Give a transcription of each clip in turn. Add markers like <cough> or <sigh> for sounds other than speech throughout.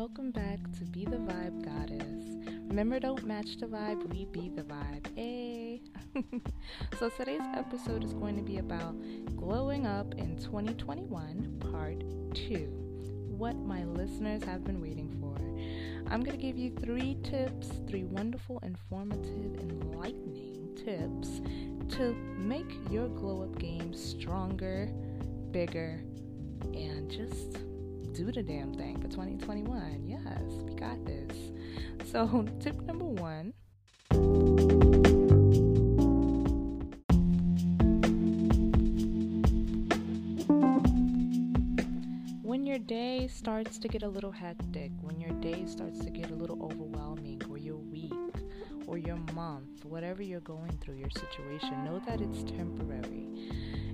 welcome back to Be the Vibe Goddess. Remember, don't match the vibe, we be the vibe. Hey! <laughs> so, today's episode is going to be about glowing up in 2021, part 2. What my listeners have been waiting for. I'm going to give you three tips, three wonderful, informative, enlightening tips to make your glow up game stronger, bigger, and just do the damn thing for 2021. Yes, we got this. So, <laughs> tip number one. When your day starts to get a little hectic, when your day starts to get a little overwhelming, or your week, or your month, whatever you're going through, your situation, know that it's temporary.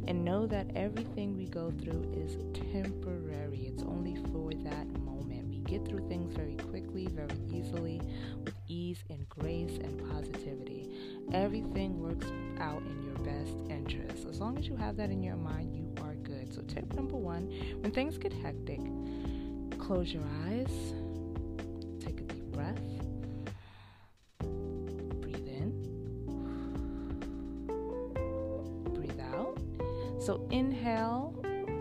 And know that everything we go through is temporary. It's only for that moment. We get through things very quickly, very easily, with ease and grace and positivity. Everything works out in your best interest. As long as you have that in your mind, you are good. So, tip number one when things get hectic, close your eyes, So inhale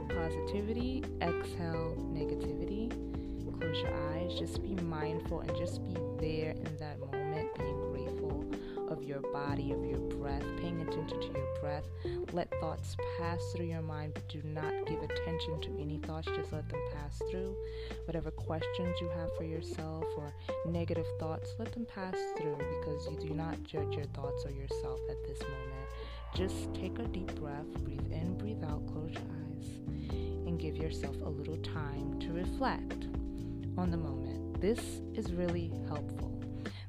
positivity, exhale negativity. Close your eyes, just be mindful and just be there in that moment, being grateful of your body, of your breath, paying attention to your breath. Let thoughts pass through your mind, but do not give attention to any thoughts, just let them pass through. Whatever questions you have for yourself or negative thoughts, let them pass through because you do not judge your thoughts or yourself at this moment. Just take a deep breath, breathe in, breathe out, close your eyes, and give yourself a little time to reflect on the moment. This is really helpful.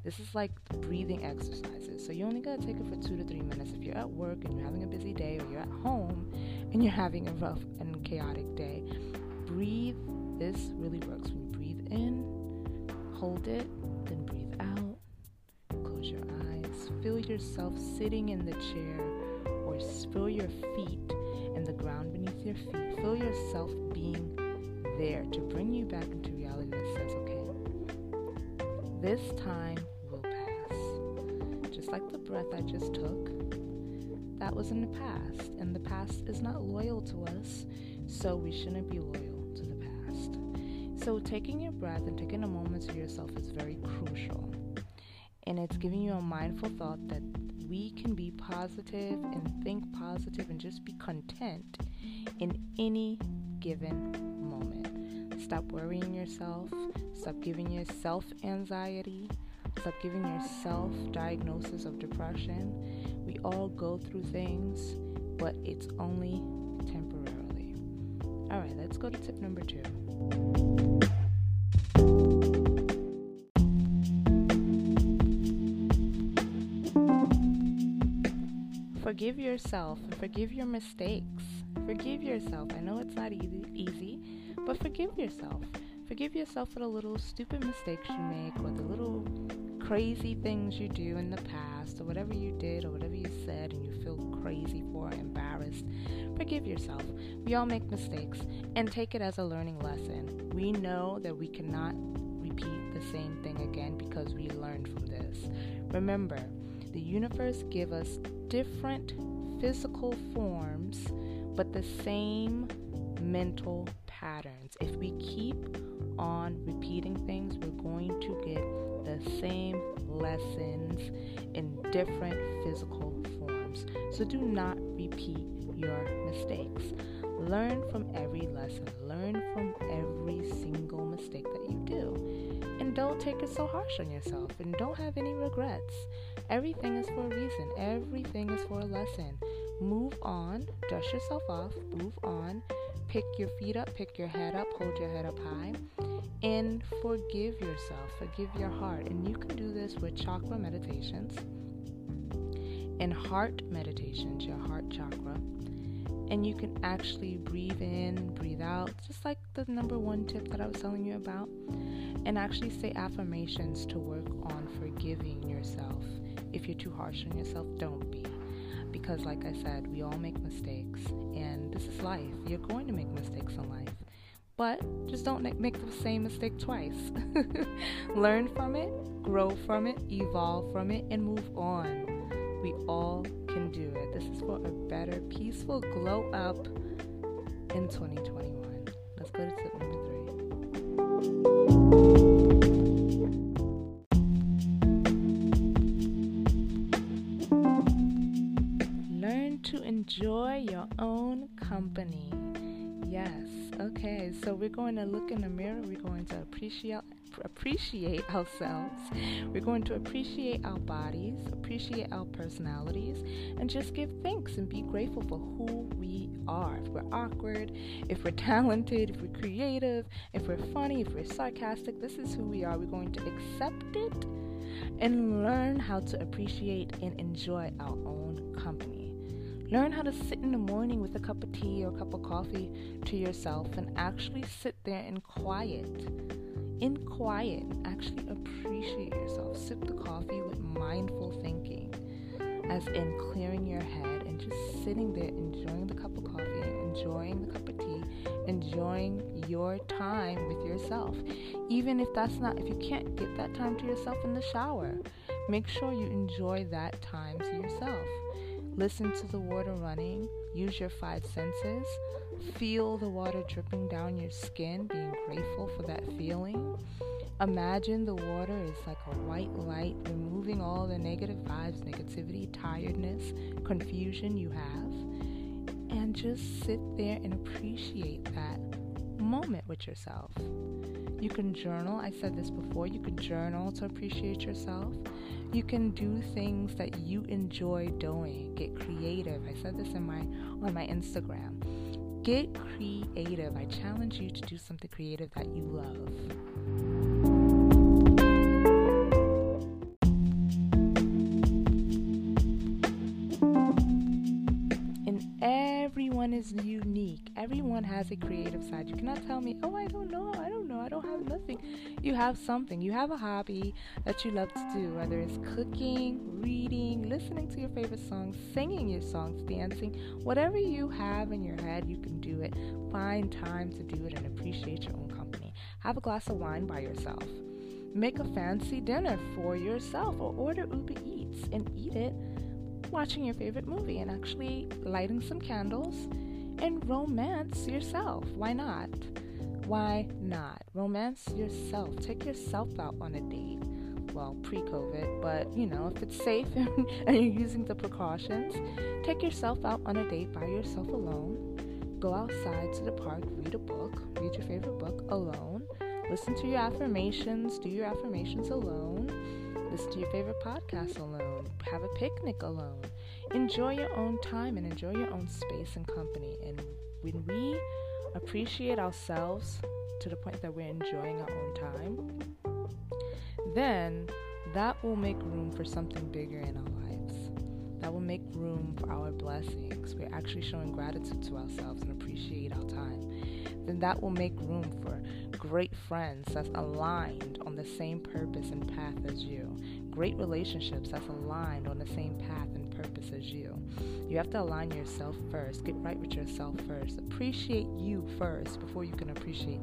This is like breathing exercises. So you only gotta take it for two to three minutes. If you're at work and you're having a busy day, or you're at home and you're having a rough and chaotic day, breathe. This really works. When you breathe in, hold it, then breathe out, close your eyes, feel yourself sitting in the chair Feel your feet and the ground beneath your feet. Feel yourself being there to bring you back into reality that says, okay, this time will pass. Just like the breath I just took, that was in the past, and the past is not loyal to us, so we shouldn't be loyal to the past. So, taking your breath and taking a moment to yourself is very crucial. And it's giving you a mindful thought that we can be positive and think positive and just be content in any given moment. Stop worrying yourself, stop giving yourself anxiety, stop giving yourself diagnosis of depression. We all go through things, but it's only temporarily. All right, let's go to tip number 2. Forgive yourself and forgive your mistakes. Forgive yourself. I know it's not easy, easy, but forgive yourself. Forgive yourself for the little stupid mistakes you make or the little crazy things you do in the past or whatever you did or whatever you said and you feel crazy for, or embarrassed. Forgive yourself. We all make mistakes and take it as a learning lesson. We know that we cannot repeat the same thing again because we learned from this. Remember, the universe give us different physical forms but the same mental patterns. If we keep on repeating things, we're going to get the same lessons in different physical forms. So do not repeat your mistakes. Learn from every lesson, learn from every single mistake that you do. And don't take it so harsh on yourself and don't have any regrets. Everything is for a reason, everything is for a lesson. Move on, dust yourself off, move on, pick your feet up, pick your head up, hold your head up high, and forgive yourself, forgive your heart. And you can do this with chakra meditations and heart meditations, your heart chakra. And you can actually breathe in, breathe out, just like the number one tip that I was telling you about. And actually say affirmations to work on forgiving yourself if you're too harsh on yourself, don't be. Because, like I said, we all make mistakes, and this is life. You're going to make mistakes in life. but just don't make the same mistake twice. <laughs> Learn from it, grow from it, evolve from it, and move on. We all can do it. This is for a better, peaceful glow up in 2021. Let's go to enjoy your own company. Yes. Okay. So we're going to look in the mirror. We're going to appreciate appreciate ourselves. We're going to appreciate our bodies, appreciate our personalities, and just give thanks and be grateful for who we are. If we're awkward, if we're talented, if we're creative, if we're funny, if we're sarcastic, this is who we are. We're going to accept it and learn how to appreciate and enjoy our own company. Learn how to sit in the morning with a cup of tea or a cup of coffee to yourself and actually sit there in quiet. In quiet, actually appreciate yourself. Sip the coffee with mindful thinking, as in clearing your head and just sitting there enjoying the cup of coffee, enjoying the cup of tea, enjoying your time with yourself. Even if that's not, if you can't get that time to yourself in the shower, make sure you enjoy that time to yourself. Listen to the water running. Use your five senses. Feel the water dripping down your skin, being grateful for that feeling. Imagine the water is like a white light, removing all the negative vibes, negativity, tiredness, confusion you have. And just sit there and appreciate that moment with yourself. You can journal. I said this before. You can journal to appreciate yourself. You can do things that you enjoy doing. Get creative. I said this in my on my Instagram. Get creative. I challenge you to do something creative that you love. Is unique. Everyone has a creative side. You cannot tell me, oh, I don't know, I don't know, I don't have nothing. You have something. You have a hobby that you love to do, whether it's cooking, reading, listening to your favorite songs, singing your songs, dancing, whatever you have in your head, you can do it. Find time to do it and appreciate your own company. Have a glass of wine by yourself. Make a fancy dinner for yourself or order Uber Eats and eat it watching your favorite movie and actually lighting some candles and romance yourself. Why not? Why not? Romance yourself. Take yourself out on a date. Well, pre COVID, but you know, if it's safe <laughs> and, you're using the precautions, take yourself out on a date by yourself alone. Go outside to the park, read a book, read your favorite book alone. Listen to your affirmations, do your affirmations alone. Listen to your favorite podcast alone. Have a picnic alone enjoy your own time and enjoy your own space and company. And when we appreciate ourselves to the point that we're enjoying our own time, then that will make room for something bigger in our lives. That will make room for our blessings. We're actually showing gratitude to ourselves and appreciate our time. Then that will make room for great friends that's aligned on the same purpose and path as you. Great relationships that's aligned on the same path and purpose as you. You have to align yourself first. Get right with yourself first. Appreciate you first before you can appreciate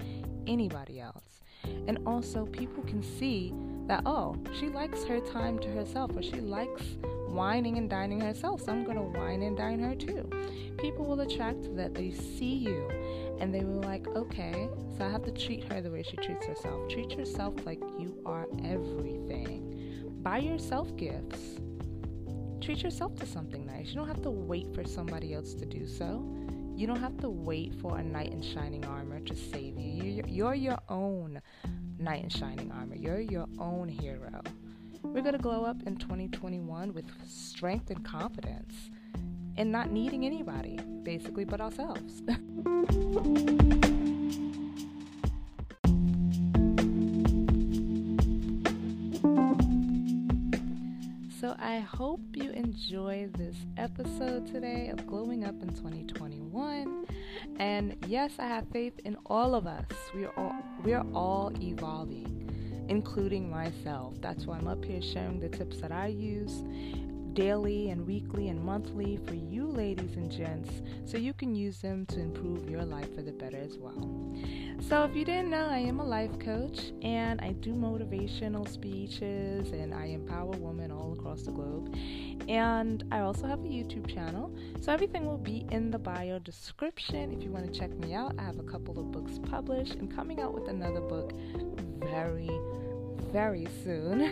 anybody else. And also, people can see that, oh, she likes her time to herself, or she likes wining and dining herself, so I'm going to wine and dine her too. People will attract that. They see you and they will like, okay, so I have to treat her the way she treats herself. Treat yourself like you are everything. Buy yourself gifts treat yourself to something nice. You don't have to wait for somebody else to do so. You don't have to wait for a knight in shining armor to save you. You're your own knight in shining armor. You're your own hero. We're going to glow up in 2021 with strength and confidence and not needing anybody, basically, but ourselves. <laughs> So I hope you enjoy this episode today of Glowing Up in 2021. And yes, I have faith in all of us. We are all we are all evolving, including myself. That's why I'm up here sharing the tips that I use. daily and weekly and monthly for you, ladies and gents, so you can use them to improve your life for the better as well. So, if you didn't know, I am a life coach and I do motivational speeches and I empower women all across the globe. And I also have a YouTube channel. So, everything will be in the bio description if you want to check me out. I have a couple of books published and coming out with another book very very soon.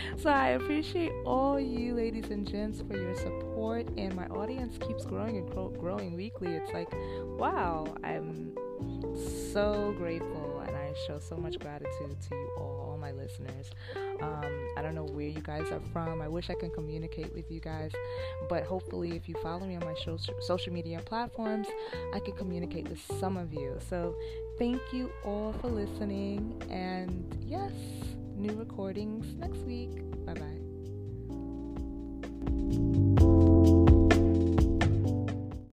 <laughs> so I appreciate all you ladies and gents for your support and my audience keeps growing and grow- growing weekly. It's like, wow, I'm so grateful and I show so much gratitude to you all, all my listeners. Um, I don't know where you guys are from. I wish I can communicate with you guys, but hopefully, if you follow me on my social media platforms, I can communicate with some of you. So, thank you all for listening, and yes, new recordings next week. Bye bye.